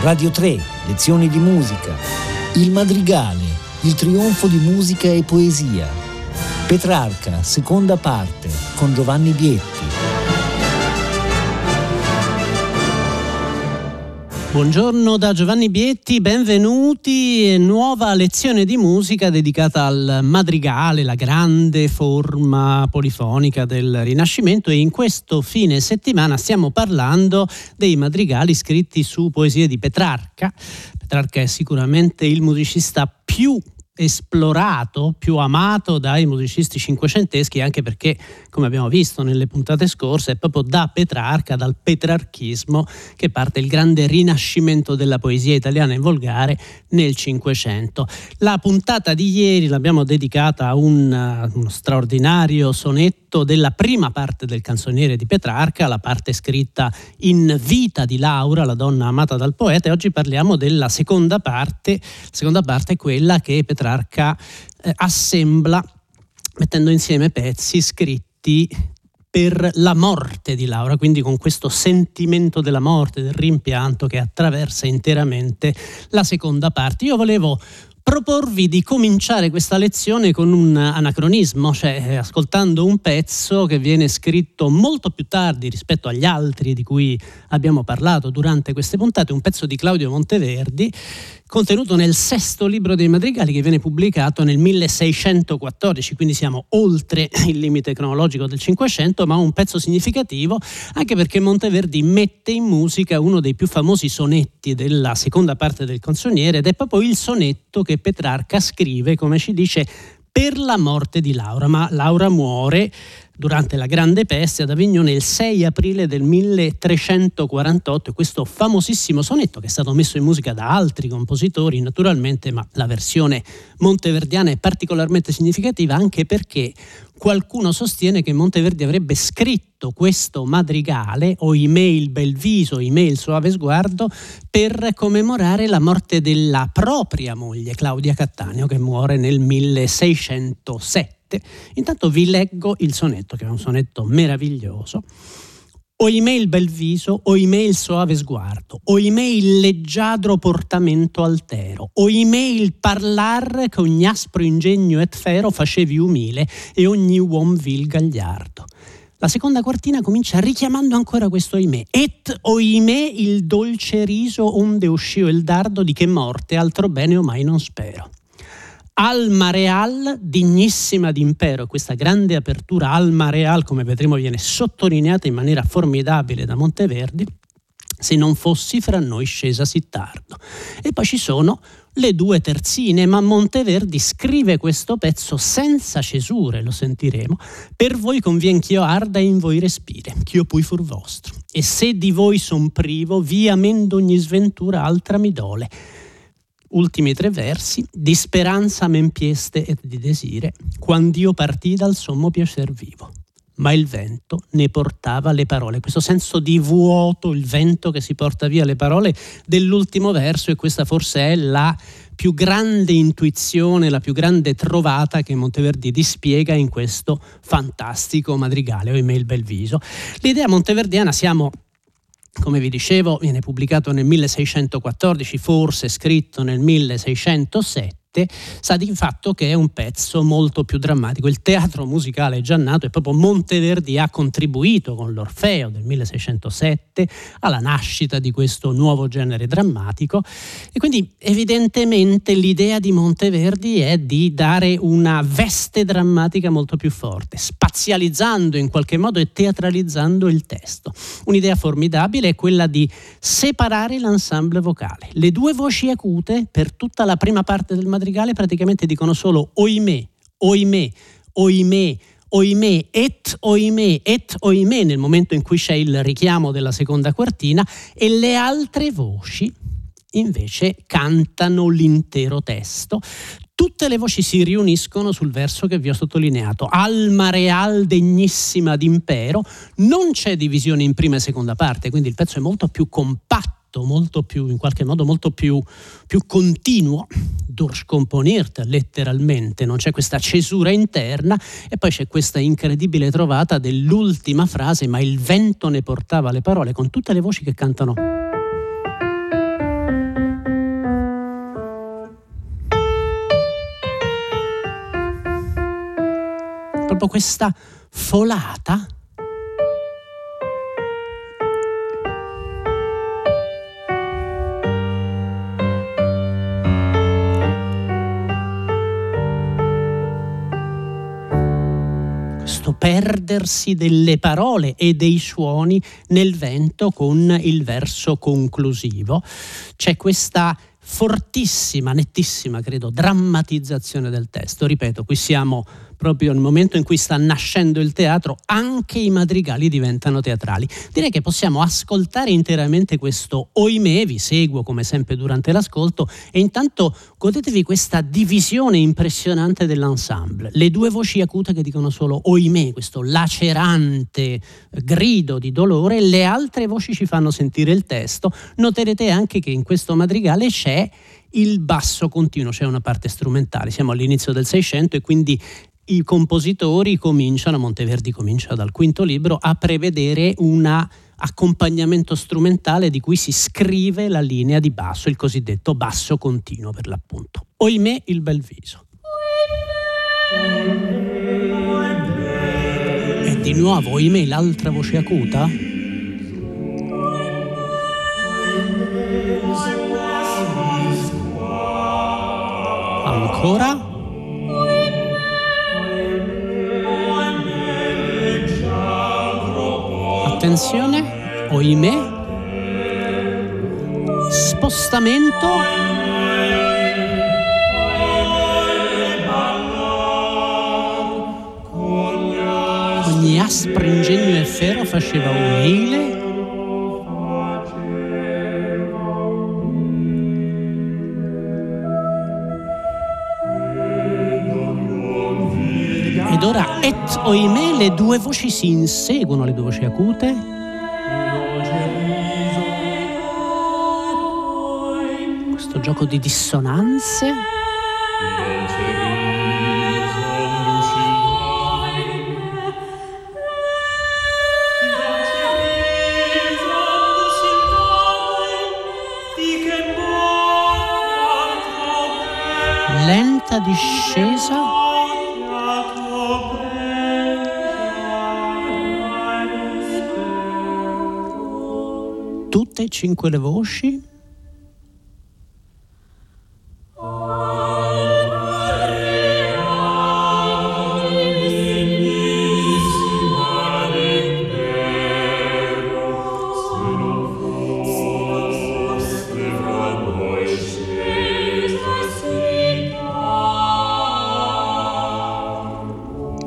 Radio 3, lezioni di musica. Il Madrigale, il trionfo di musica e poesia. Petrarca, seconda parte, con Giovanni Bietti. Buongiorno da Giovanni Bietti, benvenuti. Nuova lezione di musica dedicata al madrigale, la grande forma polifonica del Rinascimento e in questo fine settimana stiamo parlando dei madrigali scritti su poesie di Petrarca. Petrarca è sicuramente il musicista più esplorato, più amato dai musicisti cinquecenteschi, anche perché, come abbiamo visto nelle puntate scorse, è proprio da Petrarca, dal petrarchismo, che parte il grande rinascimento della poesia italiana in volgare nel Cinquecento. La puntata di ieri l'abbiamo dedicata a un, uno straordinario sonetto della prima parte del canzoniere di Petrarca, la parte scritta in vita di Laura, la donna amata dal poeta, e oggi parliamo della seconda parte. La seconda parte è quella che Petrarca Petrarca eh, assembla mettendo insieme pezzi scritti per la morte di Laura, quindi con questo sentimento della morte, del rimpianto che attraversa interamente la seconda parte. Io volevo proporvi di cominciare questa lezione con un anacronismo, cioè eh, ascoltando un pezzo che viene scritto molto più tardi rispetto agli altri di cui abbiamo parlato durante queste puntate, un pezzo di Claudio Monteverdi contenuto nel sesto libro dei madrigali che viene pubblicato nel 1614, quindi siamo oltre il limite cronologico del Cinquecento, ma un pezzo significativo anche perché Monteverdi mette in musica uno dei più famosi sonetti della seconda parte del canzoniere ed è proprio il sonetto che Petrarca scrive, come ci dice, per la morte di Laura, ma Laura muore durante la Grande Peste ad Avignone il 6 aprile del 1348 questo famosissimo sonetto che è stato messo in musica da altri compositori naturalmente, ma la versione monteverdiana è particolarmente significativa anche perché qualcuno sostiene che Monteverdi avrebbe scritto questo madrigale o email bel viso, email suave sguardo per commemorare la morte della propria moglie Claudia Cattaneo che muore nel 1607 7. Intanto vi leggo il sonetto, che è un sonetto meraviglioso. Oimè il bel viso, oimè il soave sguardo, oimè il leggiadro portamento altero, oimè il parlar che ogni aspro ingegno et fero facevi umile e ogni uom vil gagliardo. La seconda quartina comincia richiamando ancora questo oimè. Et oimè il dolce riso onde uscì il dardo di che morte altro bene o mai non spero. Alma Real, dignissima d'impero. Questa grande apertura Alma Real, come vedremo, viene sottolineata in maniera formidabile da Monteverdi. Se non fossi fra noi scesa sì tardo. E poi ci sono le due terzine, ma Monteverdi scrive questo pezzo senza cesure, lo sentiremo. Per voi convien ch'io arda e in voi respire, ch'io pui fur vostro. E se di voi son privo, via mendo ogni sventura altra mi dole ultimi tre versi, di speranza m'empieste et di desire, quando io partì dal sommo piacer vivo. Ma il vento ne portava le parole, questo senso di vuoto, il vento che si porta via le parole dell'ultimo verso e questa forse è la più grande intuizione, la più grande trovata che Monteverdi dispiega in questo fantastico madrigale, o il bel viso. L'idea monteverdiana siamo come vi dicevo, viene pubblicato nel 1614, forse scritto nel 1607 sa di fatto che è un pezzo molto più drammatico. Il teatro musicale è già nato e proprio Monteverdi ha contribuito con l'Orfeo del 1607 alla nascita di questo nuovo genere drammatico e quindi evidentemente l'idea di Monteverdi è di dare una veste drammatica molto più forte, spazializzando in qualche modo e teatralizzando il testo. Un'idea formidabile è quella di separare l'ensemble vocale. Le due voci acute per tutta la prima parte del madrigale praticamente dicono solo oimè, oimè, oimè, oimè, et oimè, et oimè nel momento in cui c'è il richiamo della seconda quartina e le altre voci invece cantano l'intero testo. Tutte le voci si riuniscono sul verso che vi ho sottolineato. Alma real degnissima d'impero. Non c'è divisione in prima e seconda parte, quindi il pezzo è molto più compatto stato molto più, in qualche modo molto più, più continuo, durchkomponiert letteralmente, non c'è questa cesura interna e poi c'è questa incredibile trovata dell'ultima frase, ma il vento ne portava le parole con tutte le voci che cantano. proprio questa folata perdersi delle parole e dei suoni nel vento con il verso conclusivo. C'è questa fortissima, nettissima, credo, drammatizzazione del testo. Ripeto, qui siamo proprio nel momento in cui sta nascendo il teatro, anche i madrigali diventano teatrali. Direi che possiamo ascoltare interamente questo oimè, vi seguo come sempre durante l'ascolto e intanto godetevi questa divisione impressionante dell'ensemble. Le due voci acute che dicono solo oimè, questo lacerante grido di dolore, le altre voci ci fanno sentire il testo. Noterete anche che in questo madrigale c'è il basso continuo, c'è una parte strumentale, siamo all'inizio del Seicento e quindi i compositori cominciano, Monteverdi comincia dal quinto libro, a prevedere un accompagnamento strumentale di cui si scrive la linea di basso, il cosiddetto basso continuo per l'appunto. Oimè il bel viso. E di nuovo, oimè, l'altra voce acuta. Ancora. Attenzione, oimè, spostamento. Ogni aspro ingegno e ferro faceva umile. Ed et oimè le due voci si inseguono, le due voci acute. Questo gioco di dissonanze. Lenta discesa. Tutte e cinque le voci?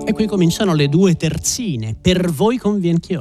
E qui cominciano le due terzine. Per voi convien che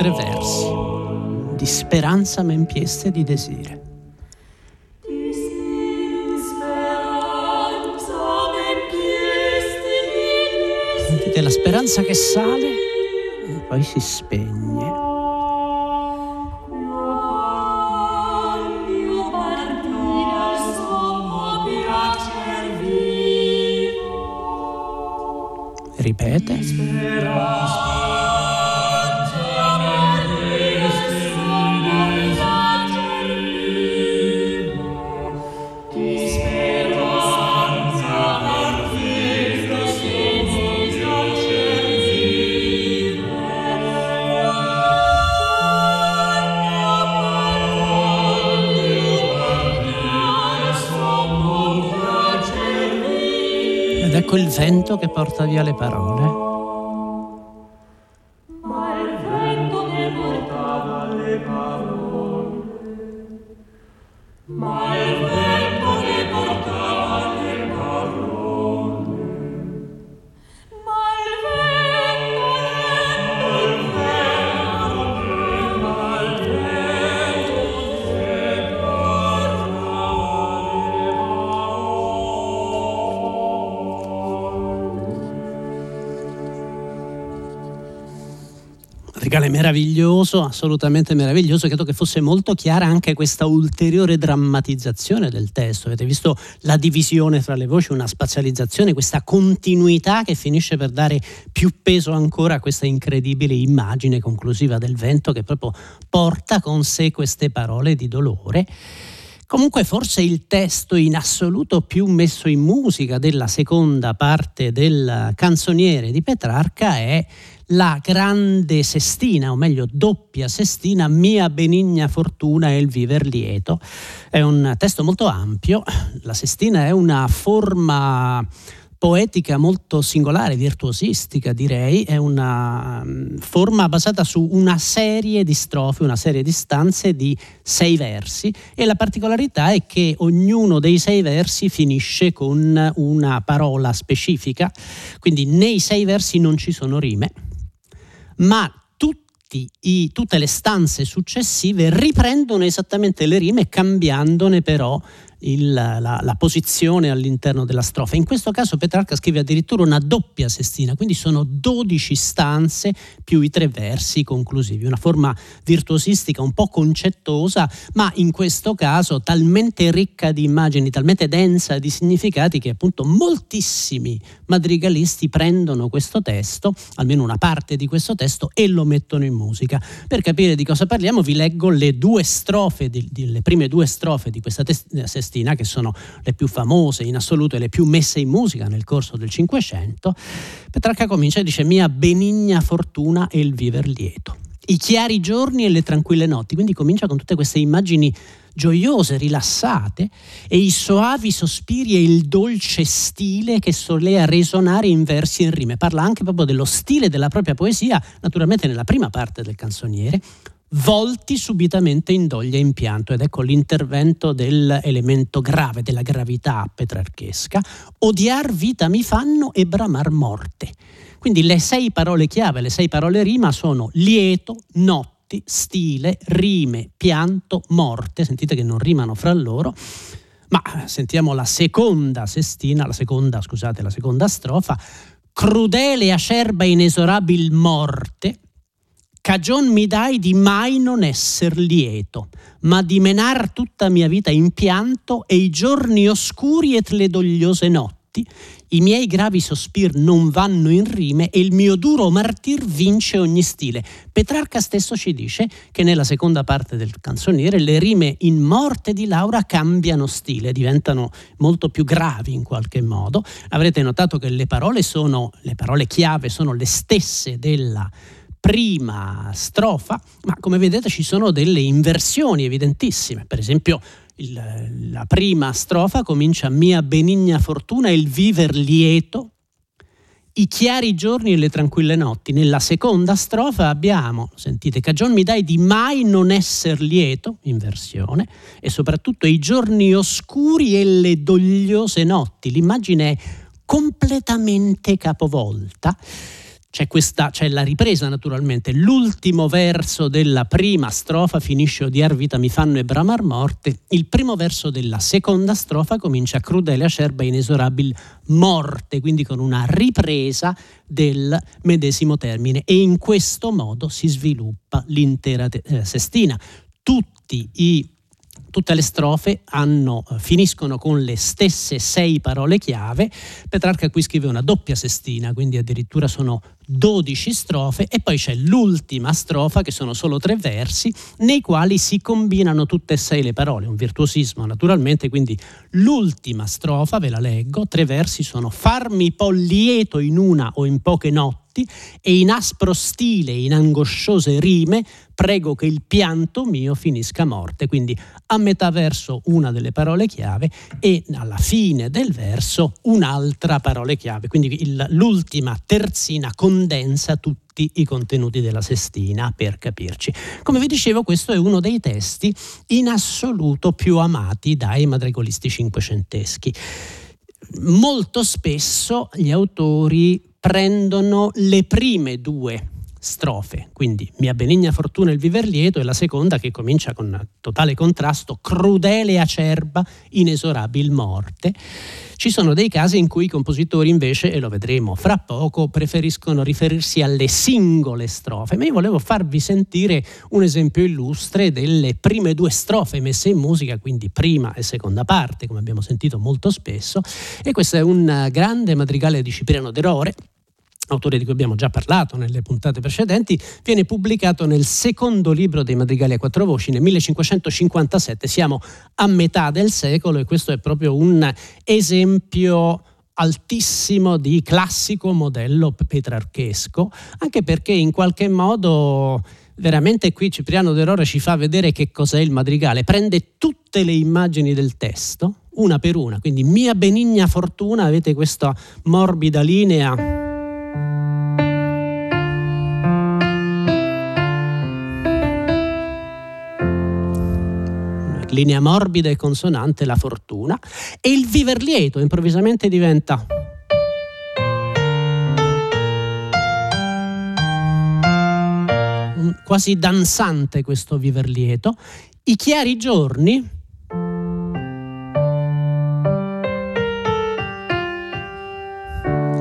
tre versi di speranza men pieste di desire. Sentite la speranza che sale e poi si spegne. Ecco il vento che porta via le parole. Meraviglioso, assolutamente meraviglioso. Credo che fosse molto chiara anche questa ulteriore drammatizzazione del testo. Avete visto la divisione tra le voci, una spazializzazione, questa continuità che finisce per dare più peso ancora a questa incredibile immagine conclusiva del vento che proprio porta con sé queste parole di dolore. Comunque forse il testo in assoluto più messo in musica della seconda parte del canzoniere di Petrarca è la grande sestina, o meglio doppia sestina, Mia benigna fortuna e il viver lieto. È un testo molto ampio, la sestina è una forma poetica molto singolare, virtuosistica direi, è una mm, forma basata su una serie di strofe, una serie di stanze di sei versi e la particolarità è che ognuno dei sei versi finisce con una parola specifica, quindi nei sei versi non ci sono rime ma i, tutte le stanze successive riprendono esattamente le rime cambiandone però il, la, la, posizione all'interno della strofa. In questo caso Petrarca scrive addirittura una doppia sestina, quindi sono 12 stanze più i tre versi conclusivi, una forma virtuosistica un po' concettosa, ma in questo caso talmente ricca di immagini, talmente densa di significati che appunto moltissimi madrigalisti prendono questo testo, almeno una parte di questo testo, e lo mettono in musica. Per capire di cosa parliamo vi leggo le due strofe, di, di, le prime due strofe di questa sestina Celestina, che sono le più famose in assoluto e le più messe in musica nel corso del Cinquecento, Petrarca comincia e dice mia benigna fortuna e il viver lieto. I chiari giorni e le tranquille notti, quindi comincia con tutte queste immagini gioiose, rilassate, e i soavi sospiri e il dolce stile che solea resonare in versi e in rime. Parla anche proprio dello stile della propria poesia, naturalmente nella prima parte del canzoniere, volti subitamente in doglia e in pianto. Ed ecco l'intervento dell'elemento grave, della gravità petrarchesca, odiar vita mi fanno e bramar morte. Quindi le sei parole chiave, le sei parole rima sono lieto, notti, stile, rime, pianto, morte, sentite che non rimano fra loro, ma sentiamo la seconda sestina, la seconda, scusate, la seconda strofa, crudele, acerba, inesorabil morte, cagion mi dai di mai non esser lieto, ma di menar tutta mia vita in pianto e i giorni oscuri et le dogliose notti, i miei gravi sospir non vanno in rime e il mio duro martir vince ogni stile. Petrarca stesso ci dice che nella seconda parte del canzoniere le rime in morte di Laura cambiano stile, diventano molto più gravi in qualche modo. Avrete notato che le parole sono, le parole chiave sono le stesse della prima strofa, ma come vedete ci sono delle inversioni evidentissime. Per esempio, il, la prima strofa comincia mia benigna fortuna il viver lieto, i chiari giorni e le tranquille notti. Nella seconda strofa abbiamo, sentite, cagion mi dai di mai non esser lieto, inversione, e soprattutto i giorni oscuri e le dogliose notti. L'immagine è completamente capovolta c'è, questa, c'è la ripresa naturalmente, l'ultimo verso della prima strofa finisce odiar vita mi fanno e bramar morte, il primo verso della seconda strofa comincia crudele acerba inesorabil morte, quindi con una ripresa del medesimo termine. E in questo modo si sviluppa l'intera eh, sestina. Tutti i tutte le strofe hanno, eh, finiscono con le stesse sei parole chiave. Petrarca qui scrive una doppia sestina, quindi addirittura sono 12 strofe. E poi c'è l'ultima strofa che sono solo tre versi nei quali si combinano tutte e sei le parole, un virtuosismo naturalmente, quindi l'ultima strofa ve la leggo, tre versi sono farmi po' lieto in una o in poche notti notti e in aspro stile, in angosciose rime, prego che il pianto mio finisca a morte. Quindi a metà verso una delle parole chiave e alla fine del verso un'altra parola chiave. Quindi il, l'ultima terzina condensa tutti i contenuti della sestina, per capirci. Come vi dicevo, questo è uno dei testi in assoluto più amati dai madrigolisti cinquecenteschi. Molto spesso gli autori prendono le prime due strofe, quindi Mia benigna fortuna il viver lieto e la seconda che comincia con totale contrasto, crudele acerba, inesorabil morte. Ci sono dei casi in cui i compositori invece, e lo vedremo fra poco, preferiscono riferirsi alle singole strofe, ma io volevo farvi sentire un esempio illustre delle prime due strofe messe in musica, quindi prima e seconda parte, come abbiamo sentito molto spesso, e questo è un grande madrigale di Cipriano De Rore, autore di cui abbiamo già parlato nelle puntate precedenti, viene pubblicato nel secondo libro dei Madrigali a quattro voci nel 1557. Siamo a metà del secolo e questo è proprio un esempio altissimo di classico modello petrarchesco, anche perché in qualche modo veramente qui Cipriano De Rore ci fa vedere che cos'è il madrigale, prende tutte le immagini del testo, una per una, quindi mia benigna fortuna, avete questa morbida linea linea morbida e consonante la fortuna e il viver lieto improvvisamente diventa quasi danzante questo viver lieto. I chiari giorni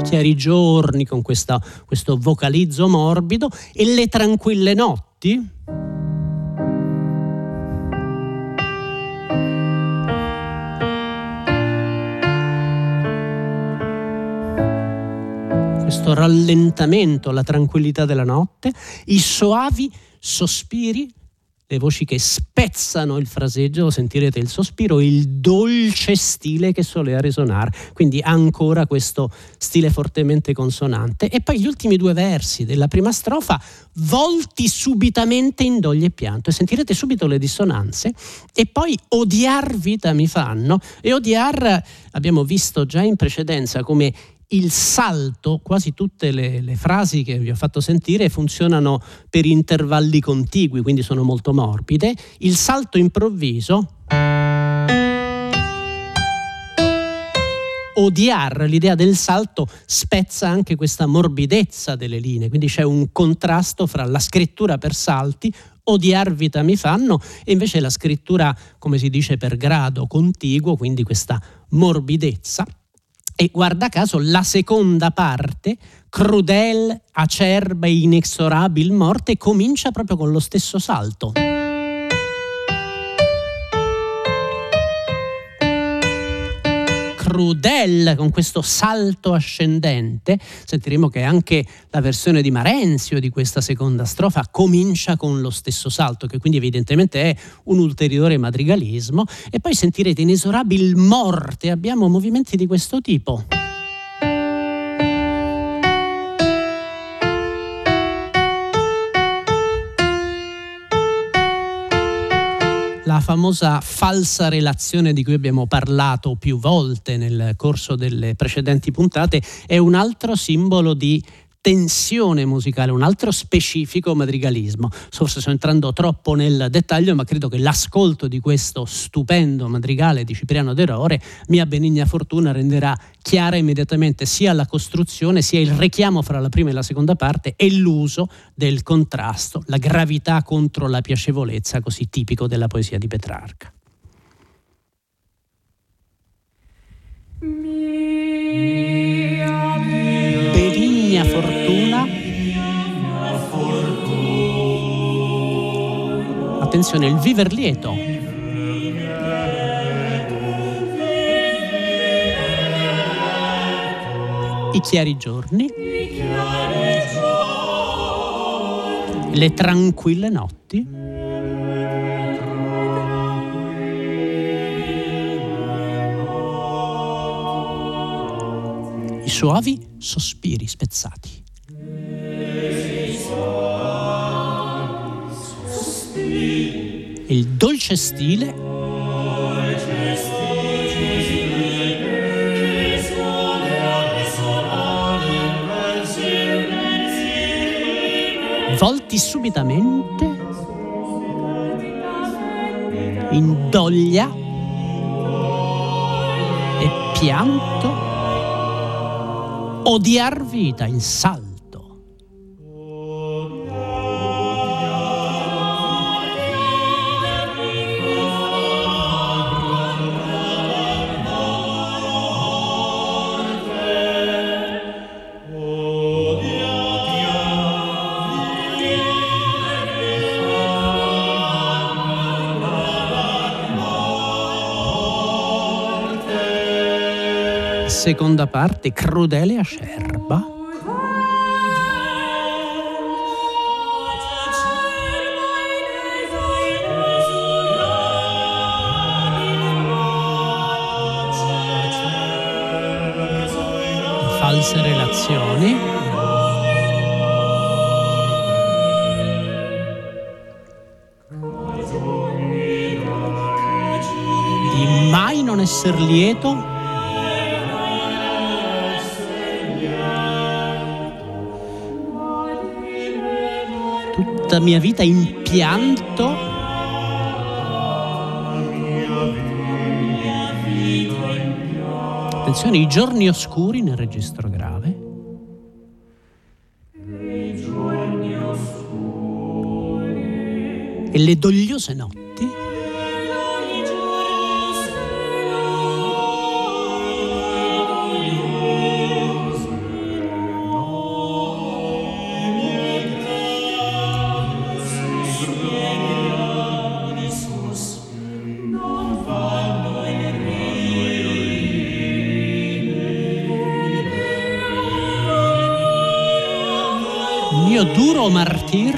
chiari giorni con questa, questo vocalizzo morbido e le tranquille notti questo rallentamento, la tranquillità della notte, i soavi sospiri, le voci che spezzano il fraseggio, sentirete il sospiro, il dolce stile che solea resonare, quindi ancora questo stile fortemente consonante. E poi gli ultimi due versi della prima strofa, volti subitamente in doglie e pianto, e sentirete subito le dissonanze, e poi odiar vita mi fanno, e odiar abbiamo visto già in precedenza come il salto, quasi tutte le, le, frasi che vi ho fatto sentire funzionano per intervalli contigui, quindi sono molto morbide. Il salto improvviso, odiar, l'idea del salto spezza anche questa morbidezza delle linee, quindi c'è un contrasto fra la scrittura per salti, odiar vita mi fanno, e invece la scrittura, come si dice, per grado contiguo, quindi questa morbidezza. E guarda caso la seconda parte, crudel, acerba e inexorabil morte, comincia proprio con lo stesso salto. Crudel con questo salto ascendente, sentiremo che anche la versione di Marenzio di questa seconda strofa comincia con lo stesso salto, che quindi evidentemente è un ulteriore madrigalismo, e poi sentirete inesorabil morte, abbiamo movimenti di questo tipo. Famosa falsa relazione di cui abbiamo parlato più volte nel corso delle precedenti puntate è un altro simbolo di tensione musicale, un altro specifico madrigalismo. Forse sto entrando troppo nel dettaglio, ma credo che l'ascolto di questo stupendo madrigale di Cipriano De Rore, mia benigna fortuna, renderà chiara immediatamente sia la costruzione, sia il richiamo fra la prima e la seconda parte e l'uso del contrasto, la gravità contro la piacevolezza, così tipico della poesia di Petrarca. Benigna fortuna. Attenzione, il viver lieto. I chiari giorni. Le tranquille notti. i suavi sospiri spezzati. Il dolce stile volti subitamente in doglia e pianto odiar vita in salto. Seconda parte crudele acerba. False relazioni. Di mai non essere lieto tutta mia vita in pianto. Attenzione, i giorni oscuri nel registro grave. E le dogliose notti. Duro martir.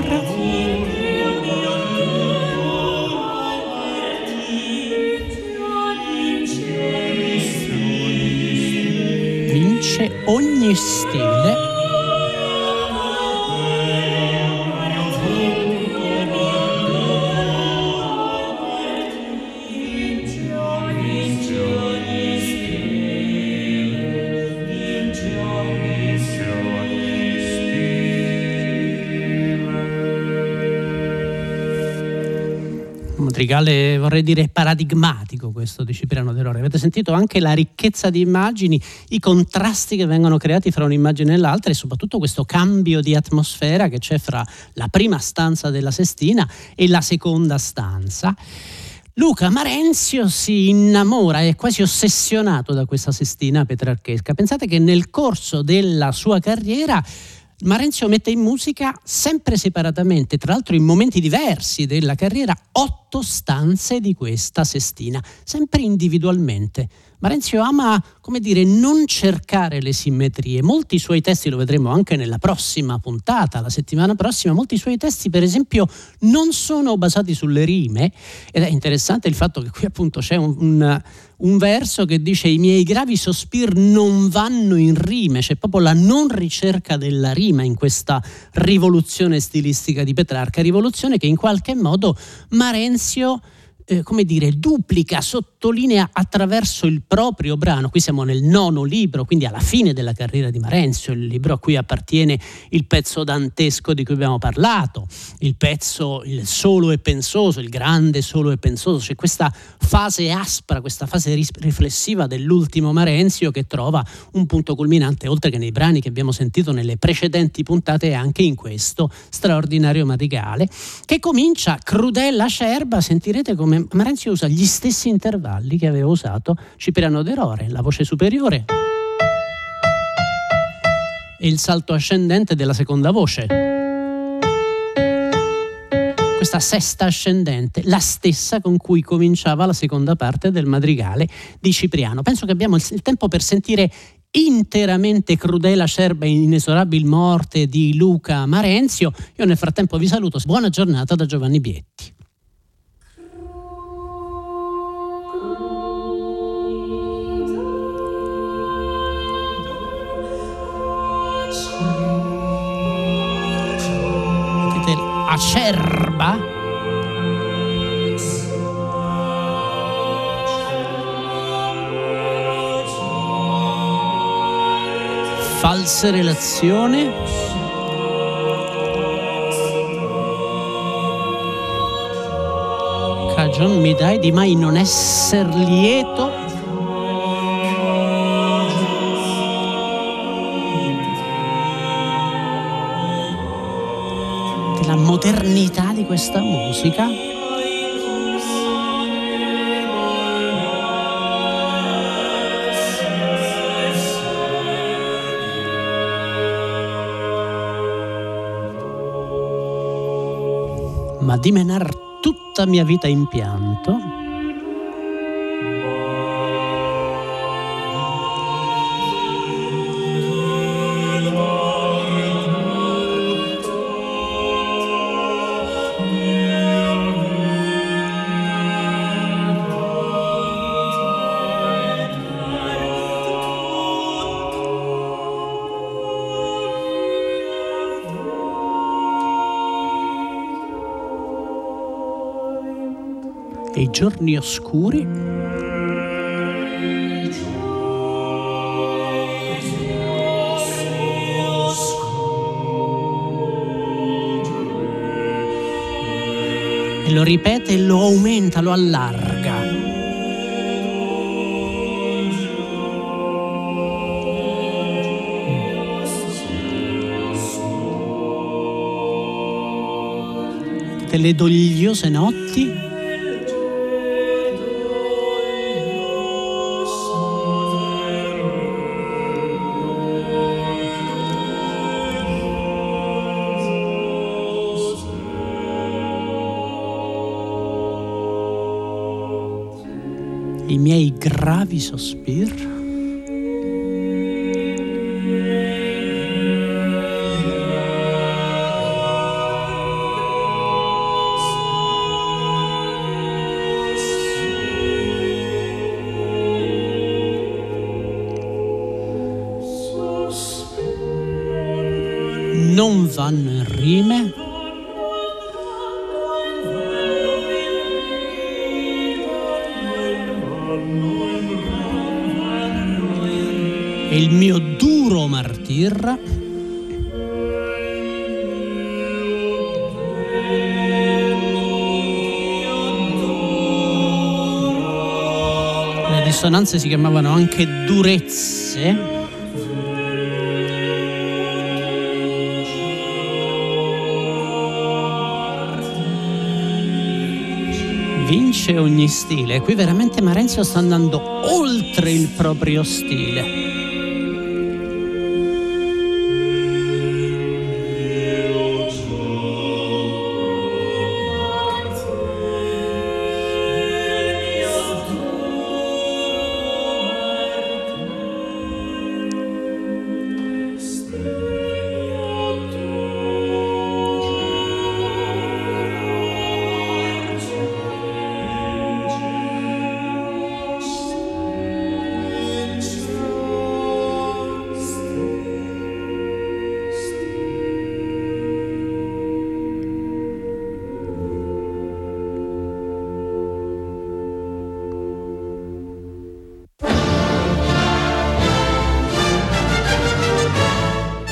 Vince ogni stile. Madrigale vorrei dire paradigmatico questo di Cipriano De Rore. Avete sentito anche la ricchezza di immagini, i contrasti che vengono creati fra un'immagine e l'altra e soprattutto questo cambio di atmosfera che c'è fra la prima stanza della Sestina e la seconda stanza. Luca Marenzio si innamora, è quasi ossessionato da questa Sestina petrarchesca. Pensate che nel corso della sua carriera Marenzio mette in musica sempre separatamente, tra l'altro in momenti diversi della carriera, otto stanze di questa sestina, sempre individualmente. Marenzio ama, come dire, non cercare le simmetrie. Molti suoi testi, lo vedremo anche nella prossima puntata, la settimana prossima, molti suoi testi, per esempio, non sono basati sulle rime. Ed è interessante il fatto che qui appunto c'è un, un, un verso che dice i miei gravi sospir non vanno in rime, c'è proprio la non ricerca della rima in questa rivoluzione stilistica di Petrarca, rivoluzione che in qualche modo Marenzio eh, come dire, duplica, sottolinea attraverso il proprio brano. Qui siamo nel nono libro, quindi alla fine della carriera di Marenzio, il libro a cui appartiene il pezzo dantesco di cui abbiamo parlato, il pezzo il solo e pensoso, il grande solo e pensoso. C'è questa fase aspra, questa fase riflessiva dell'ultimo Marenzio che trova un punto culminante, oltre che nei brani che abbiamo sentito nelle precedenti puntate anche in questo straordinario madrigale, che comincia crudella acerba, sentirete come Marenzio usa gli stessi intervalli che aveva usato Cipriano De Rore, la voce superiore e il salto ascendente della seconda voce. Questa sesta ascendente, la stessa con cui cominciava la seconda parte del madrigale di Cipriano. Penso che abbiamo il tempo per sentire interamente crudele, acerba e inesorabile morte di Luca Marenzio. Io nel frattempo vi saluto. Buona giornata da Giovanni Bietti. acerba? False relazioni? Cagion mi dai di mai non esser lieto? Della modernità di questa musica. ma di menar tutta mia vita in pianto. Giorni oscuri e lo ripete e lo aumenta, lo allarga. Delle dogliose notti gravi sospir. Non vanno in rime martir le dissonanze si chiamavano anche durezze vince ogni stile. Qui veramente Marenzio sta andando oltre il proprio stile.